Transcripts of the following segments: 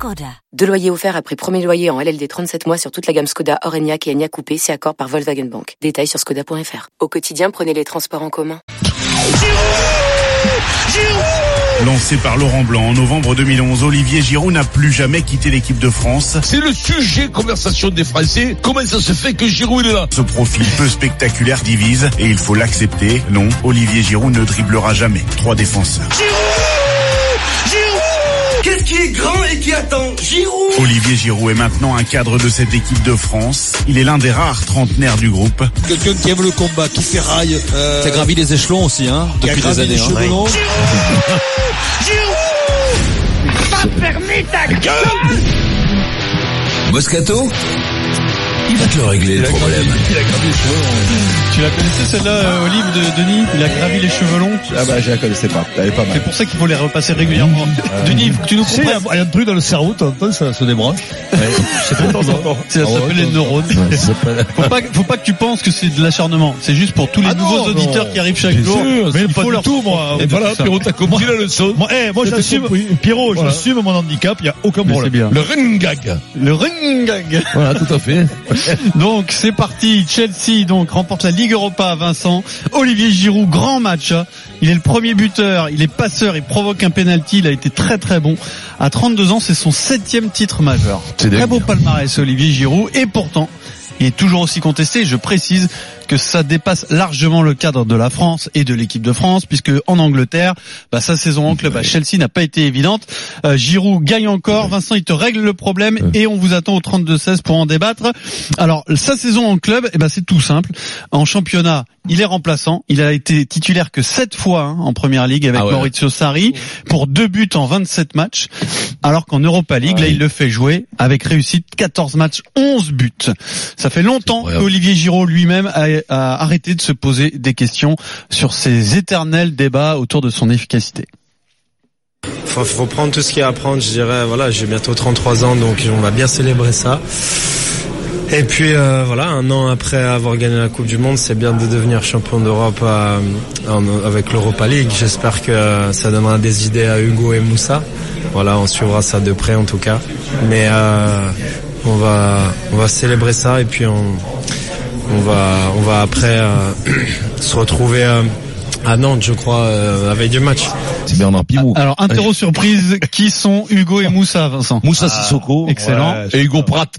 Skoda. Deux loyers offerts après premier loyer en LLD 37 mois sur toute la gamme Skoda, Orenia et Enya Coupé, c'est accord par Volkswagen Bank. Détails sur skoda.fr. Au quotidien, prenez les transports en commun. Lancé par Laurent Blanc en novembre 2011, Olivier Giroud n'a plus jamais quitté l'équipe de France. C'est le sujet conversation des Français. Comment ça se fait que Giroud est là? Ce profil peu spectaculaire divise et il faut l'accepter. Non, Olivier Giroud ne dribblera jamais. Trois défenseurs. Qu'est-ce qui est grand et qui attend Giroud Olivier Giroud est maintenant un cadre de cette équipe de France. Il est l'un des rares trentenaires du groupe. Quelqu'un qui aime le combat, qui ferraille. Euh, qui a gravi les échelons aussi, hein, depuis des années. Hein. Giroud Pas permis ta gueule Moscato te le régler le problème. Tu la connaissais celle-là, euh, Olive de Denis? Il a gravi les cheveux longs? Ah bah je la connaissais pas, elle est pas mal. C'est pour ça qu'il faut les repasser régulièrement. Denis, faut que tu nous Tu sais, il y, comprennes. a- il y a un truc dans le cerveau, t'entends, ça se débranche. C'est de temps en temps. Ça s'appelle les neurones. Faut pas, faut pas que tu penses que c'est de l'acharnement. C'est juste pour tous les Ah nouveaux non. auditeurs qui arrivent chaque Bien jour. sûr, mais Il faut leur- tout, moi. Et voilà, Pierrot, t'as compris la leçon. Moi, eh, moi j'assume. Pierrot, Voilà. j'assume mon handicap, il y a aucun problème. bien. Le ringag. Le ringag. Voilà, tout à fait. Donc c'est parti. Chelsea donc remporte la Ligue Europa à Vincent. Olivier Giroud, grand match. hein. Il est le premier buteur, il est passeur, il provoque un penalty. Il a été très très bon. À 32 ans, c'est son septième titre majeur. C'est Très beau palmarès Olivier Giroud. Et pourtant, il est toujours aussi contesté. Je précise que ça dépasse largement le cadre de la France et de l'équipe de France, puisque en Angleterre, bah, sa saison en club à Chelsea n'a pas été évidente. Euh, Giroud gagne encore. Vincent, il te règle le problème et on vous attend au 32-16 pour en débattre. Alors, sa saison en club, eh ben, c'est tout simple. En championnat, il est remplaçant. Il a été titulaire que 7 fois hein, en première ligue avec Ah ouais. Maurizio Sarri pour deux buts en 27 matchs. Alors qu'en Europa League, là, il le fait jouer avec réussite 14 matchs, 11 buts. Ça fait longtemps qu'Olivier Giraud lui-même a, a arrêté de se poser des questions sur ces éternels débats autour de son efficacité. faut, faut prendre tout ce qu'il y a à prendre, je dirais. Voilà, j'ai bientôt 33 ans, donc on va bien célébrer ça. Et puis euh, voilà, un an après avoir gagné la Coupe du Monde, c'est bien de devenir champion d'Europe euh, avec l'Europa League. J'espère que ça donnera des idées à Hugo et Moussa. Voilà, on suivra ça de près en tout cas. Mais euh, on va on va célébrer ça et puis on on va on va après euh, se retrouver euh, à Nantes, je crois, euh, avec du match. C'est Bernard Pivot. Alors, interro surprise, qui sont Hugo et Moussa, Vincent? Moussa Sissoko. excellent. Et Hugo Pratt.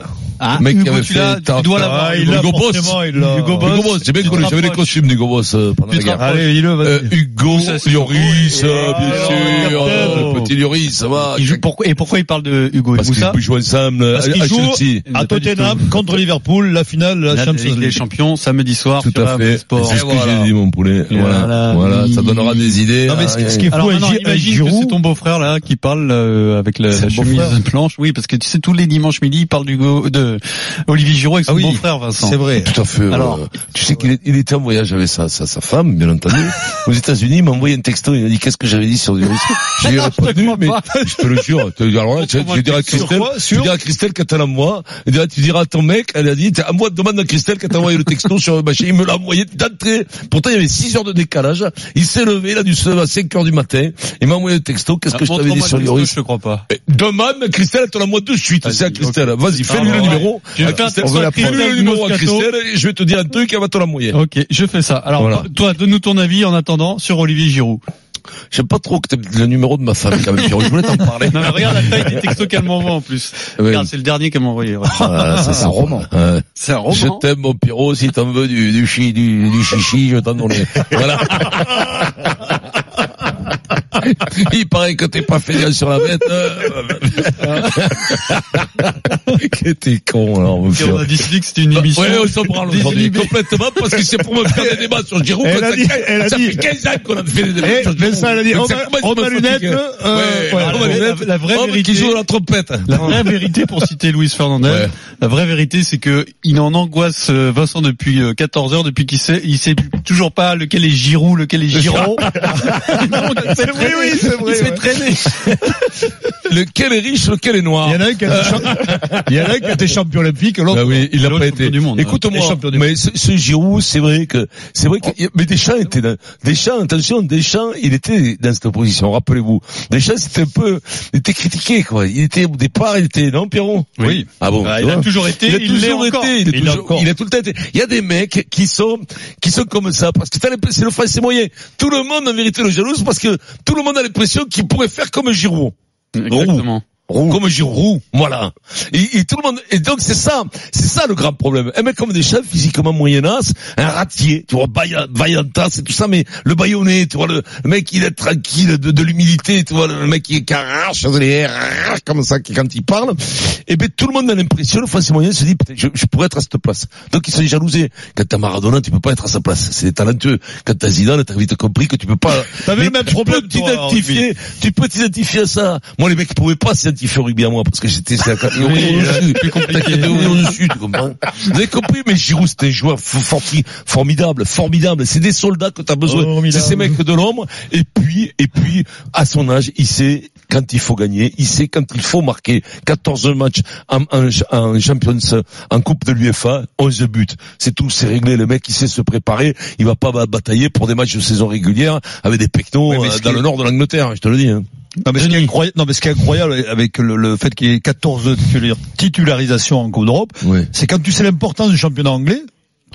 Ah, Le mec qui Hugo, avait tu fait tu dois l'avoir. Ah, Hugo. il Boss. il. Hugo Boss. Hugo Boss, c'est bien connu. J'avais les costumes d'Hugo Boss euh, pendant la guerre. Allez, dis-le, vas-y. Euh, Hugo, Moussa. Lloris, euh, bien Ah, sûr, euh, le petit Lloris, ça va. Il et pourquoi il parle de Hugo et Parce qu'ils Moussa? peuvent jouer ensemble Parce à, qu'il à joue Chelsea. à Tottenham contre Liverpool, la finale de la Champions League. Champions, samedi soir, Tout à fait. Sport. C'est ce que j'ai dit, mon poulet. Voilà. Voilà. Voilà. Ça donnera des idées. Non, mais ce, ce qui est Alors fou, imagine que c'est ton beau-frère là qui parle euh, avec la, la le chemise beau-frère. blanche. Oui, parce que tu sais tous les dimanches midi, il parle du go- de Olivier Giroud avec son Ah oui, beau-frère Vincent. c'est vrai. Tout à fait. Alors. euh, tu sais qu'il il était en voyage avec sa, sa, sa femme, bien entendu, aux États-Unis. Il m'a envoyé un texto. Il m'a dit qu'est-ce que j'avais dit sur Lloris. J'ai répondu, mais je te le jure. Alors là, tu, tu diras à Christelle, tu diras à Christelle quand elle envoie. Tu diras, tu diras à ton mec, elle a dit, t'as- envoie demande à Christelle quand t'as envoyé le texto sur le machin. Il me l'a envoyé d'entrée. Pourtant, il y avait 6 heures de décalage. Il s'est levé, il a dû se lever à 5 heures du matin. Il m'a envoyé le texto. Qu'est-ce que je t'avais dit sur Lloris Je crois pas. Eh, Demande Christelle, elle te l'envoie de suite. C'est à Christelle. Vas-y, fais-lui le numéro. Fais-lui le numéro à. Christelle et je vais te dire un truc, elle va te l'envoyer. Ok, je fais ça. Alors Voilà. toi, donne-nous ton avis en attendant sur Olivier Giroud. J'aime pas trop que t'aies le numéro de ma femme quand même, Pierrot. Je voulais t'en parler. Non, mais regarde la taille des textos qu'elle m'envoie en plus. Regarde, c'est le dernier qu'elle m'a envoyé. ouais. Voilà, c'est ça. roman. Ouais. C'est un Je roman. t'aime, mon Pierrot. Si t'en veux du, du chi, du, du chichi, je t'en donne. Voilà. Il paraît que t'es pas fédéral sur la bête. euh. que t'es con, alors, mon on a décidé que c'était une émission. Ouais, on s'en branle aujourd'hui, complètement, parce que c'est pour me faire des débats sur Giroud. Elle a ça- dit- elle a ça dit- fait 15 ans qu'on a fait des débats Eh, sur Giroud. Vincent, elle a dit, Donc, on va- mettre, euh, Ouais, ouais, la- la- vraie vérité- qui joue la trompette. La vraie vérité pour citer Luis Fernandez, Ouais. la vraie vérité c'est que il en angoisse euh, Vincent depuis euh, 14 heures, depuis qu'il sait, il sait toujours pas lequel est Giroud, lequel est Giron. c'est Oui, oui, c'est vrai, Il se fait traîner. Lequel est riche, lequel est noir Il y en a un qui a été champion, il y en a un qui a été champion olympique, l'autre. Bah oui, il l'a pas été. du monde, hein. Écoute-moi, champion du mais ce, ce Giroud, c'est vrai que, c'est vrai que, mais Deschamps était dans, Deschamps, attention, Deschamps, il était dans cette position, rappelez-vous. Deschamps, c'était un peu, il était critiqué, quoi. Il était, au départ, il était, non, Pierrot? Oui. Ah bon? Bah, tu il a toujours été, il a toujours encore. été, il l'a toujours, encore. il a tout le temps été. Il y a des mecs qui sont, qui sont comme ça, parce que t'as l'impression- c'est le français moyen. Tout le monde, en vérité, le jalouse, parce que tout le monde a l'impression qu'il pourrait faire comme Giroud. Exactement. Comme Giroud, voilà. Et, et tout le monde, et donc c'est ça, c'est ça le grand problème. Un mec comme Deschamps, physiquement moyenasse, un ratier, tu vois, Vaillantas et tout ça, mais le baïonné, tu vois, le, le mec il est tranquille, de, de l'humilité, tu vois, le mec qui, arrache les comme ça, quand il parle, et ben tout le monde a l'impression, le français moyen se dit, je, je pourrais être à cette place. Donc ils sont jalousés. Quand t'as Maradona, tu peux pas être à sa place. C'est talentueux. Quand t'as Zidane, t'as vite compris que tu peux pas. T'avais le même tu problème, peux toi, en t'identifier, tu peux t'identifier à ça. Moi, les mecs pouvaient pas s'identifier au rugby à moi parce que j'étais catégorie Oui, plus compliqué. Tu comprends Vous avez compris, mais Giroud, c'était un joueur formidable, formidable. C'est des soldats que t'as besoin. Formidable. C'est ces mecs de l'ombre. Et puis, et puis, à son âge, il sait quand il faut gagner, il sait quand il faut marquer 14 matchs en, en, en Champions, en Coupe de l'UEFA, 11 buts. C'est tout, c'est réglé. Le mec, il sait se préparer. Il va pas ba- batailler pour des matchs de saison régulière avec des pecnos Ouais, euh, dans le nord de l'Angleterre, je te le dis. Hein. Non, mais ce qui est incroyable, non, mais ce qui est incroyable avec le, le fait qu'il y ait 14 titular- titularisations en Coupe d'Europe, c'est quand tu sais l'importance du championnat anglais,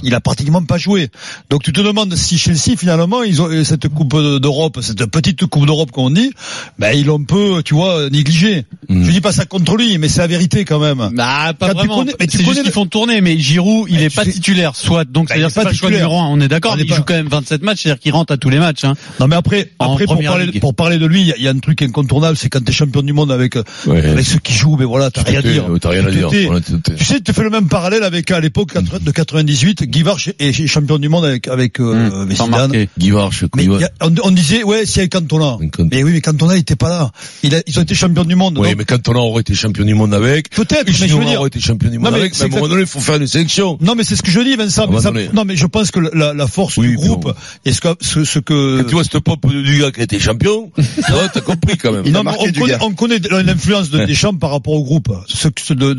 il a pratiquement pas joué. Donc tu te demandes si Chelsea finalement ils ont cette coupe d'Europe, cette petite coupe d'Europe qu'on dit, ben ils l'ont peu, tu vois, négligé. Mm. Je dis pas ça contre lui, mais c'est la vérité quand même. Bah, pas Quand tu vraiment. connais- mais tu connais juste le- qu'ils font tourner, mais Giroud, il Mais est tu pas sais- titulaire, soit. Donc, Bah, c'est-à-dire est c'est pas pas le choix titulaire. numéro un, on est d'accord, est il pas- joue quand même 27 matchs, c'est-à-dire qu'il rentre à tous les matchs, hein. Non mais après, après pour parler, pour parler de lui, il y y, a un truc incontournable, c'est quand t'es champion du monde avec Ouais. avec ceux qui jouent, mais voilà, t'as rien à dire. T'as rien à Tu dire. tu- Tu sais, tu fais le même parallèle avec à l'époque de 98, Guy Varch est champion du monde avec avec euh, sans Zidane. marquer. Guy Varche, Mais Guy il y a- on, on disait ouais, y avait Cantona. Cantona. Mais oui, mais Cantona il était pas là. Il a, ils ont été champions du monde. Oui, donc- mais on aurait été champion du monde avec, Peut-être, mais je veux dire. aurait été champion du Non, monde mais avec, mais c'est à un moment donné, il faut faire une sélection. Non, mais c'est ce que je dis, Vincent. Mais ça- non, mais je pense que la, la force Oui, du groupe bon. et ce que ce, ce que Quand tu vois cette pop du gars qui a été champion, t'as compris quand même. Non, mais on, connaît, on connaît l'influence de Deschamps par rapport au groupe.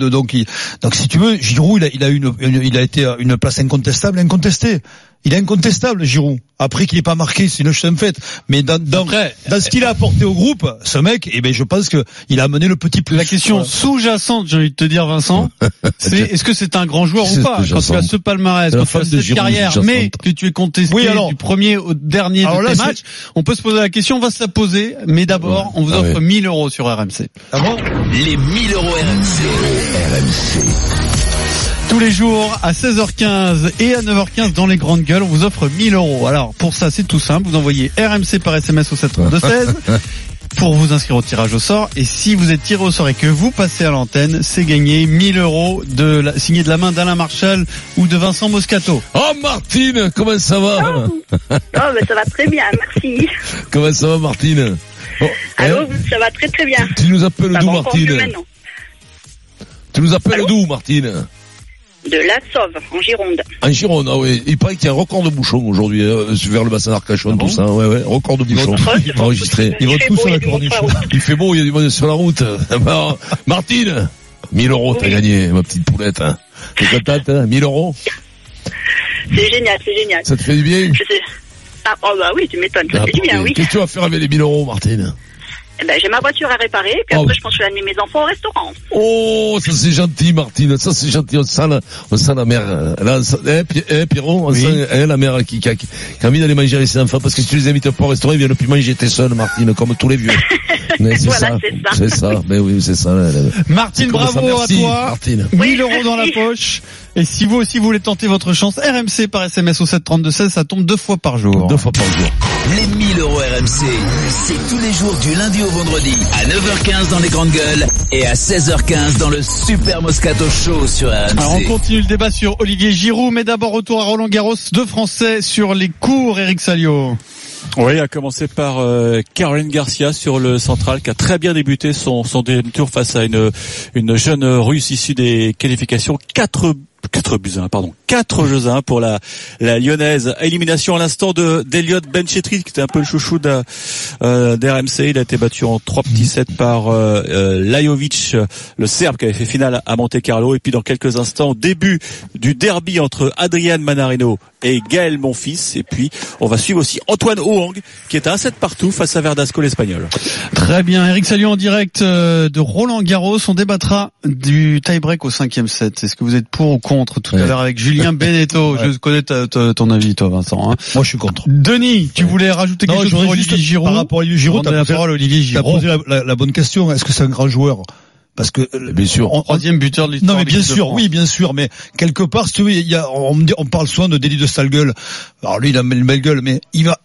Donc, il- donc, si tu veux, Giroud, il a, il a une, il a été à une place incontestable, incontestée. Il est incontestable, Giroud. Après qu'il n'ait pas marqué, c'est une chose faite. Mais dans, dans, Après, dans ce qu'il a apporté au groupe, ce mec, eh ben, je pense que il a amené le petit plus. La question sous-jacente, j'ai envie de te dire, Vincent, c'est est-ce que c'est un grand joueur ou pas? Quand tu as ce palmarès, quand tu as cette Giroud carrière, mais que tu es contesté Oui, alors. du premier au dernier Alors de là, tes matchs, on peut se poser la question, on va se la poser, mais d'abord, on vous Ah offre ouais. 1000 euros sur RMC. Ah bon? Les 1000 euros RMC. Tous les jours à 16h15 et à 9h15 dans les grandes gueules, on vous offre 1000 euros. Alors pour ça, c'est tout simple. Vous envoyez RMC par SMS au 732-16 pour vous inscrire au tirage au sort. Et si vous êtes tiré au sort et que vous passez à l'antenne, c'est gagné 1000 euros de la, signé de la main d'Alain Marchal ou de Vincent Moscato. Oh, Martine, comment ça va? Oh, ben ça va très bien, merci. Comment ça va, Martine? Allô, hein, ça va très très bien. tu nous appelles d'où, Martine? Tu nous appelles Allô? d'où, Martine? De La Sauve, en Gironde. En Gironde, ah oui. Il paraît qu'il y a un record de bouchons aujourd'hui, euh, vers le bassin d'Arcachon, tout ça. Ouais, ouais, record de bouchons. Enregistré. Il fait beau, il y a du monde sur la route. Il fait beau, il y a du monde sur la route. Martine, 1000 euros, t'as Oui. gagné, ma petite poulette. Hein. T'es contente, hein 1000 euros C'est génial, c'est génial. Ça te fait du bien Je sais. Ah, oh bah oui, tu m'étonnes, ça Ah, fait du bien, oui. Qu'est-ce que tu vas faire avec les 1000 euros, Martine? Ben, j'ai ma voiture à réparer, puis Oh. après, je pense que je vais amener mes enfants au restaurant. Oh, ça c'est gentil, Martine. Ça c'est gentil. On sent la, on sent la mère. euh, Là, eh, eh, Pierrot, on Oui. sent eh, la mère qui, qui, a- qui a envie d'aller manger avec ses enfants parce que si tu les invites pas au restaurant, ils viennent plus manger t'es seul, Martine, comme tous les vieux. Mais c'est Voilà, ça. c'est ça. Mais oui, c'est ça. Martine, bravo Merci, à toi. Martine. 1000 Oui, euros dans la poche. Et si vous aussi voulez tenter votre chance, RMC par SMS au 732-16, ça tombe deux fois par jour. Deux fois par jour. Les 1000 euros RMC, c'est tous les jours du lundi au vendredi à 9h15 dans les grandes gueules et à 16h15 dans le Super Moscato Show sur RMC. Alors on continue le débat sur Olivier Giroud, mais d'abord retour à Roland Garros, deux Français sur les cours, Eric Salio. Oui, à commencer par euh, Caroline Garcia sur le central qui a très bien débuté son, son deuxième tour face à une, une jeune russe issue des qualifications. Quatre 4 buts à 1, pardon. 4 jeux à 1 pour la, la lyonnaise. Élimination à l'instant de d'Eliott Benchetri, qui était un peu le chouchou de, euh, d'RMC. Il a été battu en 3 petits sets par euh, euh, Lajovic, le Serbe, qui avait fait finale à Monte Carlo. Et puis dans quelques instants, début du derby entre Adrian Manarino et Gaël Monfils. Et puis on va suivre aussi Antoine Hoang, qui est à un set partout face à Verdasco l'espagnol. Très bien, Eric Salio en direct euh, de Roland Garros. On débattra du tie-break au cinquième set. Est-ce que vous êtes pour ou contre tout à l'heure avec Julien Beneteau? Ouais. Je connais ta- ta- ton avis, toi, Vincent. hein. Moi, je suis contre. Denis, tu voulais rajouter quelque je chose juste, Olivier Giroud? par rapport à Olivier Giroud, t'as la posé- parole à Olivier T'as Giroud. posé la, la- la bonne question. Est-ce que c'est un grand joueur? Parce que euh, Bien sûr. on- Troisième buteur de l'histoire. non mais bien sûr, oui bien sûr, mais quelque part, si tu veux, il y a, on, me dit- on parle souvent de délit de sale gueule. Alors lui, il a une belle gueule, mais il va.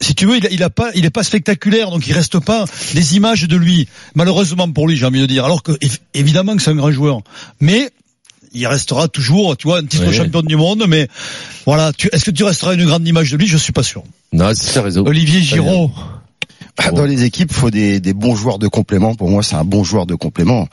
Si tu veux, il a, il a pas, il est pas spectaculaire, donc il reste pas des images de lui. Malheureusement pour lui, j'ai envie de dire. Alors que év- évidemment que c'est un grand joueur, mais il restera toujours, tu vois, un titre Oui. champion du monde. Mais voilà, tu, est-ce que tu resteras une grande image de lui? Je suis pas sûr. Non, c'est ça raison. Olivier Giroud. Dans les équipes, faut des, des bons joueurs de complément. Pour moi, c'est un bon joueur de complément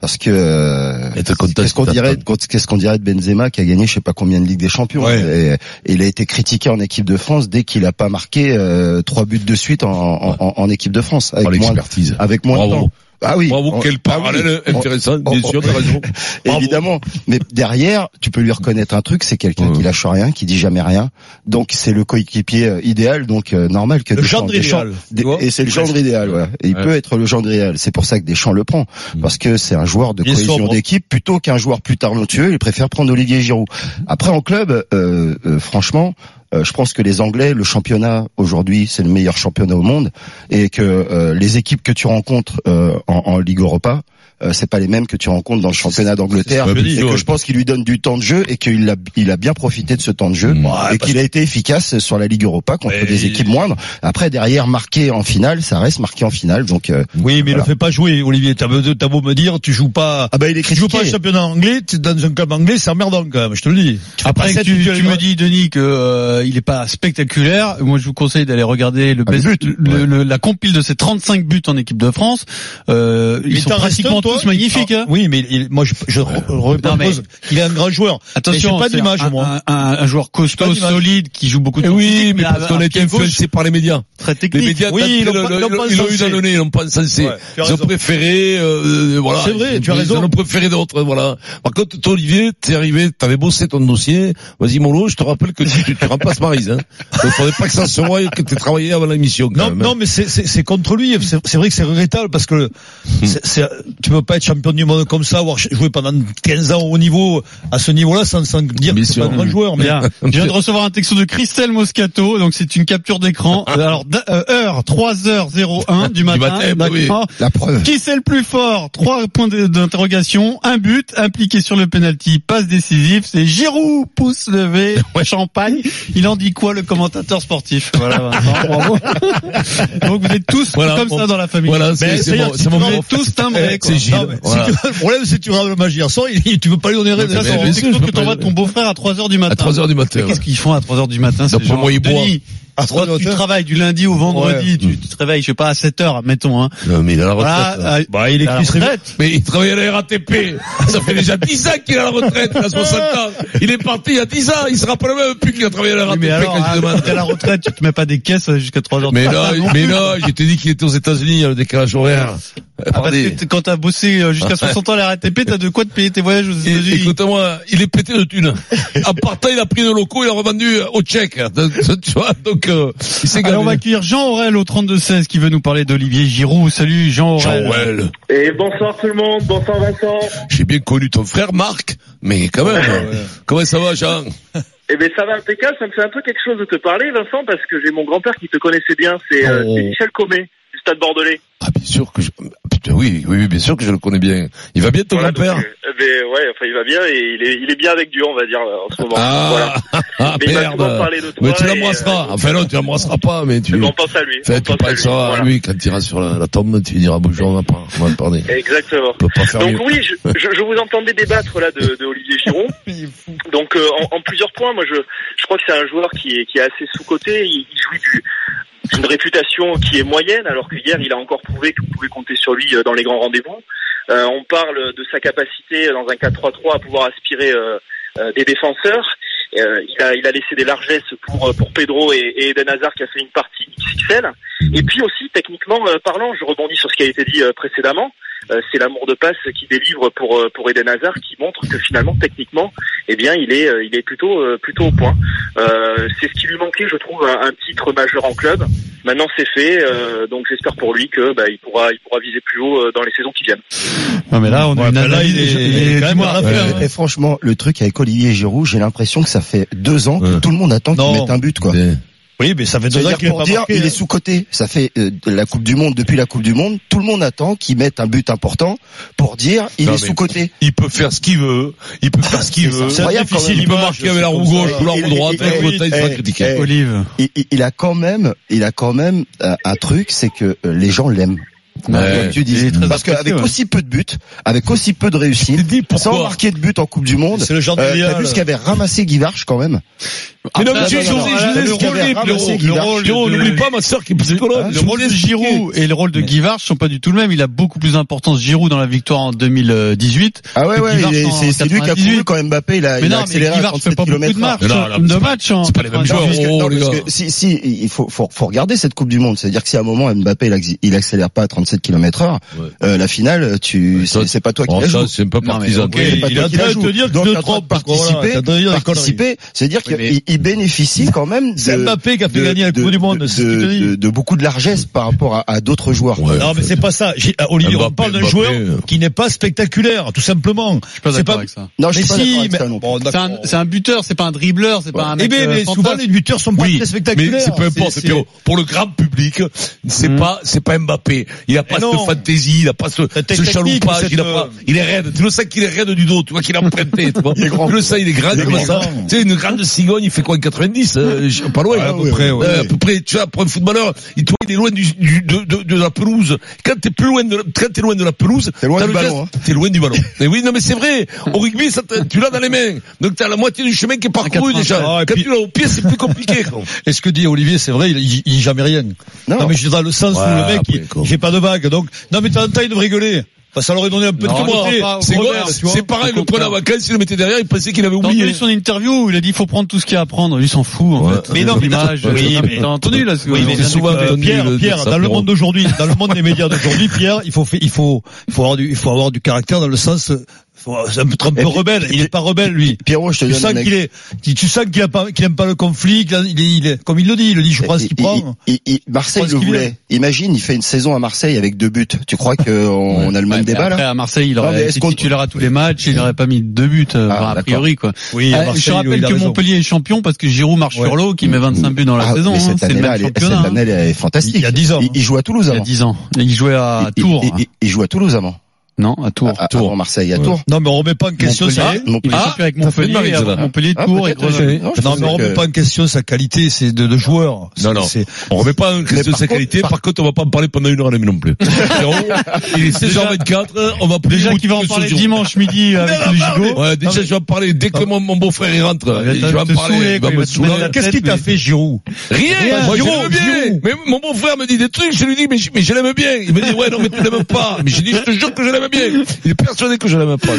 parce que euh, qu'est-ce qu'on dirait, de- qu'est-ce qu'on dirait de Benzema qui a gagné, je sais pas combien de Ligue des Champions. Ouais. Et, et il a été critiqué en équipe de France dès qu'il a pas marqué euh, trois buts de suite en, en, en- en équipe de France avec moins, l'expertise. avec moins de temps. Ah oui. Bravo, On- quel ah oui. parallèle On- intéressant. Bien on- sûr, t'as raison. Bravo. Évidemment, mais derrière, tu peux lui reconnaître un truc, c'est quelqu'un Ouais. qui lâche rien, qui dit jamais rien. Donc c'est le coéquipier euh, idéal, donc euh, normal que Le Deschamps- gendre Deschamps- idéal, et c'est le gendre idéal, ouais. Et il Ouais. peut être le gendre idéal. C'est pour ça que Deschamps le prend, parce que c'est un joueur de cohésion d'équipe plutôt qu'un joueur plus talentueux. Il préfère prendre Olivier Giroud. Après en club, euh, euh, franchement. Euh, je pense que les Anglais, le championnat aujourd'hui, c'est le meilleur championnat au monde, et que euh, les équipes que tu rencontres euh, en, en Ligue Europa, euh, c'est pas les mêmes que tu rencontres dans le championnat d'Angleterre, et que ouais. je pense qu'il lui donne du temps de jeu et qu'il a, il a bien profité de ce temps de jeu Ouais, et qu'il a été efficace sur la Ligue Europa contre Mais des équipes moindres. Après derrière marqué en finale, ça reste marqué en finale, donc euh, Oui, mais il Voilà. le fait pas jouer, Olivier. T'as beau, t'as beau me dire, tu joues pas. ah bah il est Tu joues pas critiqué. le championnat anglais, t'es dans un club anglais, c'est emmerdant quand même, je te le dis. Tu Après tu, me dis Denis que euh, il est pas spectaculaire, moi je vous conseille d'aller regarder le, Ah, le best- but, le- le- la compile de ses 35 buts en équipe de France. Euh, ils sont pratiquement tous magnifiques. Ah, hein. Oui, mais il- moi je, je re- repose qu'il est un grand joueur. Attention, pas d'image un, moi. un, un- un joueur costaud, solide, qui joue beaucoup de Eh oui, mais parce qu'on a été influencé par les médias. très Les technique. médias, Oui, ils l'ont ils ils eu dans le nez, ils l'ont pas as ils ont préféré, euh, voilà. C'est vrai, tu as Ils raison. en ont préféré d'autres, voilà. Par contre, toi, Olivier, t'es arrivé, t'avais bossé ton dossier. Vas-y, Molo, je te rappelle que tu, tu remplaces Marise, hein. Donc, faudrait pas que ça se voie que t'aies travaillé avant l'émission, Non, même. non, mais c'est contre lui. C'est vrai que c'est regrettable parce que c'est- tu peux pas être champion du monde comme ça, avoir joué pendant 15 ans au niveau à ce niveau-là sans, sans dire Bien que c'est pas un grand joueur. Mais Bien. Je viens de recevoir un texto de Christelle Moscato, donc c'est une capture d'écran. Alors, d- euh, heure, 3h01 du matin. matin, bah oui. La preuve. Qui c'est le plus fort? Trois points d'interrogation. Un but impliqué sur le penalty, passe décisif. C'est Giroud, pouce levé, champagne. Il en dit quoi le commentateur sportif? Voilà, Vincent, bravo. Donc vous êtes tous Voilà, comme bon. ça dans la famille. Voilà, Mais c'est, êtes tous timbrés. Eh, quoi. C'est Gilles. non, mais si Voilà. tu- le problème c'est que tu raves le il- tu peux pas lui donner raison. mais un que t'envoies ton beau-frère à 3h du matin. À 3 heures du matin. Qu'est-ce qu'ils font à 3h du matin D'après gens moi, ils boivent. Denis, À trois toi, heures tu travailles du lundi au vendredi, Ouais. tu, tu te réveilles, je sais pas, à 7h, mettons. Hein. Non, mais il a la retraite. Voilà, là. euh, Bah, il est à retraite. Mais il travaille à la RATP. Ça fait déjà 10 ans qu'il est à la retraite, il a 60 ans. Il est parti il y a 10 ans, il se rappelle même plus qu'il a travaillé à la RATP mais alors, quand hein, t'es à la retraite, tu te mets pas des caisses jusqu'à 3h Mais du non, matin. non mais non, je t'ai dit qu'il était aux États-Unis, le décalage horaire. Ah, parce que quand t'as bossé euh, jusqu'à 60 ans à la RATP, t'as de quoi te payer tes voyages aux États-Unis. Écoute-moi, il est pété de thunes. En partant, il a pris nos locaux, il a revendu au tchèque. Tu vois, donc, euh, Alors on va accueillir Jean Aurel au 32-16 qui veut nous parler d'Olivier Giroud. Salut Jean Aurel. Et bonsoir tout le monde, bonsoir Vincent. J'ai bien connu ton frère Marc, mais quand même. Comment ça va, Jean? Eh ben ça va impeccable, ça me fait un peu quelque chose de te parler Vincent parce que j'ai mon grand-père qui te connaissait bien, c'est euh, Oh. c'est Michel Comé du Stade Bordelais. Ah, bien sûr que je... oui, oui, oui, bien sûr que je le connais bien. Il va bien ton Voilà, grand-père euh, mais ouais, enfin il va bien et il est, il est bien avec Dieu, on va dire euh, en ce moment. Ah, Voilà. ah, Mais merde. de toi Mais tu l'embrasseras. euh, enfin non, tu l'embrasseras pas, mais tu. On pense à lui. Fait, on tu pense à lui. penseras à lui quand tu iras sur la, la tombe, tu lui diras bonjour, on va pas, on va parler. Exactement. On peut pas faire Donc mieux. oui, je, je, je vous entendais débattre là de, de Olivier Giroud. Donc euh, en, en plusieurs points, moi je, je crois que c'est un joueur qui est, qui est assez sous-coté. Il, il jouit du, d'une réputation qui est moyenne, alors que hier il a encore prouvé que vous pouvez compter sur lui euh, dans les grands rendez-vous. Euh, on parle de sa capacité dans un 4-3-3 à pouvoir aspirer euh, euh, des défenseurs. Euh, il, a, il a laissé des largesses pour, euh, pour Pedro et, et Eden Hazard qui a fait une partie XXL. Et puis aussi, techniquement euh, parlant, je rebondis sur ce qui a été dit euh, précédemment, euh, c'est l'amour de passe qui délivre pour, euh, pour Eden Hazard qui montre que finalement, techniquement, eh bien, il est, euh, il est plutôt, euh, plutôt au point. Euh, c'est ce qui lui manquait, je trouve, un, un titre majeur en club. Maintenant, c'est fait, euh, donc j'espère pour lui que bah, il pourra, il pourra viser plus haut euh, dans les saisons qui viennent. Non mais là on a Ouais, ben là, il est- et- il est quand même hein. Et franchement, le truc avec Olivier Giroud, j'ai l'impression que ça fait deux ans que tout le monde attend qu'il mette un but, quoi. Oui, mais ça fait deux ans C'est-à-dire qu'il est pour pas dire, marqué. il hein. est sous côté. Ça fait euh, de la Coupe du Monde depuis la Coupe du Monde. Tout le monde attend qu'il mette un but important pour dire il Non, est sous côté. Il peut faire ce qu'il veut, il peut faire ce qu'il C'est veut. incroyable quand même. Il peut marquer avec la roue gauche ou la roue droite, avec le il sera critiqué. Olive. il, a quand même, il a quand même euh, un truc, c'est que euh, les gens l'aiment. Ouais. Comme tu dis. Parce qu'avec ouais. aussi peu de buts, avec aussi peu de réussite, sans marquer de but en Coupe du Monde, C'est le genre euh, d'idéal. t'as vu ce qu'avait ramassé Guy Varche quand même? Mais non, mais Après, tu non, je vous ai- non, je vous ai le expliqué, rôle- Pierrot. n'oublie pas ma sœur qui est psychologue. Hein, Le rôle de. Giroud et le rôle de Guy Varche sont pas du tout le même. Il a beaucoup plus d'importance Giroud dans la victoire en 2018. Ah ouais, ouais, c'est c'est lui qui a 98. couru quand Mbappé, il a, Mais il a mais accéléré à Varche fait 37 pas beaucoup de km mais de c'est pas- matchs en c'est pas les mêmes 98. joueurs. Oh, si, si, il faut, faut, faut regarder cette Coupe du Monde. C'est-à-dire que si à un moment Mbappé il, acc- il accélère pas à 37 km heure, euh, la finale, tu, c'est c'est pas toi qui la c'est mais partisan. C'est pas il joues. te dire que pas parce que voilà, participer, de dire mais- qu'il il bénéficie quand même de, C'est Mbappé qui a fait de- gagner la Coupe du Monde, de- c'est ce que je te dis. de, de beaucoup de largesse par rapport à, à d'autres joueurs. Ouais, Non, mais c'est pas ça. J'ai- euh, Olivier, on Mbappé, parle d'un Mbappé. joueur qui n'est pas spectaculaire, tout simplement. Je suis pas C'est d'accord pas- avec ça. Non, je Mais suis pas d'accord si, avec mais ça non bon, C'est un, c'est un buteur, c'est pas un dribbleur, c'est pas un Eh mec. ben, euh, mais souvent les buteurs sont pas Oui, très spectaculaires. mais c'est peu importe. C'est- Pierrot. Pour le grand public, c'est Mhm. pas, c'est pas Mbappé. Il a pas Eh cette fantaisie, il a pas ce, chaloupage, il a euh, pas, il est raide. Tu le sais qu'il est raide du dos, tu vois qu'il a emprunté, tu vois. Le sais, il est grand, comme ça. Tu sais, une grande cigogne, fait quoi, 90, euh, je- pas loin, à peu près, ouais. oui. à peu près. Tu vois, pour un footballeur, il, tu vois, il est loin du, du- de, de, de la pelouse. Quand t'es plus loin de, la- quand t'es loin de la pelouse, T'es loin t'as du le ballon, geste- T'es loin du ballon. Mais oui, non, mais c'est vrai. Au rugby, ça, tu l'as dans les mains. Donc t'as la moitié du chemin qui est parcouru 80. déjà. Ah, Quand puis- tu l'as au pied, c'est plus compliqué. quoi. Et ce que dit Olivier, c'est vrai, il, il, il dit jamais rien. Non, mais je suis dans le sens où le mec, fait pas de vague. Donc, non, mais de temps en temps, il devrait Enfin, ça leur aurait donné un peu Non, de pas- C'est quoi, pareil, le prenait en contraire. vacances, il le mettait derrière, il pensait qu'il avait oublié. entendu son interview où il a dit il faut prendre tout ce qu'il y a à prendre. Lui il s'en fout. En Ouais. fait. Mais non, mais l'image. oui, mais- T'as entendu là ce Pierre, Pierre, dans le monde d'aujourd'hui, dans le monde des médias d'aujourd'hui, Pierre, il faut, fa- il faut, il faut avoir du, il faut avoir du caractère dans le sens, c'est un peu, un peu Et puis- rebelle. Il est pas rebelle, lui. Pierrot, je te Tu donne sens un qu'il est, tu, tu sens qu'il a pas, qu'il aime pas le conflit, qu'il a- il est, il est, comme il le dit, il le dit, je prends ce qu'il Il- prend. il- il- Marseille le voulait. Imagine, il fait une saison à Marseille avec deux buts. Tu crois qu'on on a le Ouais, même mais débat après, là à Marseille, il aurait été titulaire à tous les matchs, il n'aurait pas mis deux buts, euh, Ah, enfin, a priori quoi. Oui, à Euh, Marseille, je rappelle il que. Montpellier est champion parce que Giroud marche Ouais. sur l'eau, qui met 25 buts dans la Ah, saison. mais hein, cette c'est le année-là, même championnat. cette hein. année, elle est fantastique. Il y a 10 ans. Il, il joue à Toulouse Il y a avant. 10 ans. Et il jouait à Il- Tours. il, il- il joue à Toulouse avant. Non, à Tours. À, avant Marseille, à Tours. Non, mais on remet pas en question Montpellier. ça. Montpellier. avec une Montpellier, là. Montpellier, Ah, Tours et Grenoble. non, mais on remet que- pas en question sa qualité, c'est de, de joueur. Non, non. On remet pas en question sa contre, qualité, par- par contre, on va pas en parler pendant une heure et demie non plus. Il est 16h24, on va plus Déjà qu'il va en parler dimanche midi avec le gigot. Ouais, déjà, je vais en parler dès que mon, mon beau-frère il rentre. je vais en te parler, qu'est-ce qu'il t'a fait, Giroud? Rien, moi je Giroud, l'aime bien. Giroud. Mais mon beau-frère me dit des trucs, je lui dis, mais, je- mais je l'aime bien. Il me dit, ouais, non, mais tu l'aimes pas. Mais j'ai dit, je te jure que je l'aime Il est persuadé que je l'aime pas.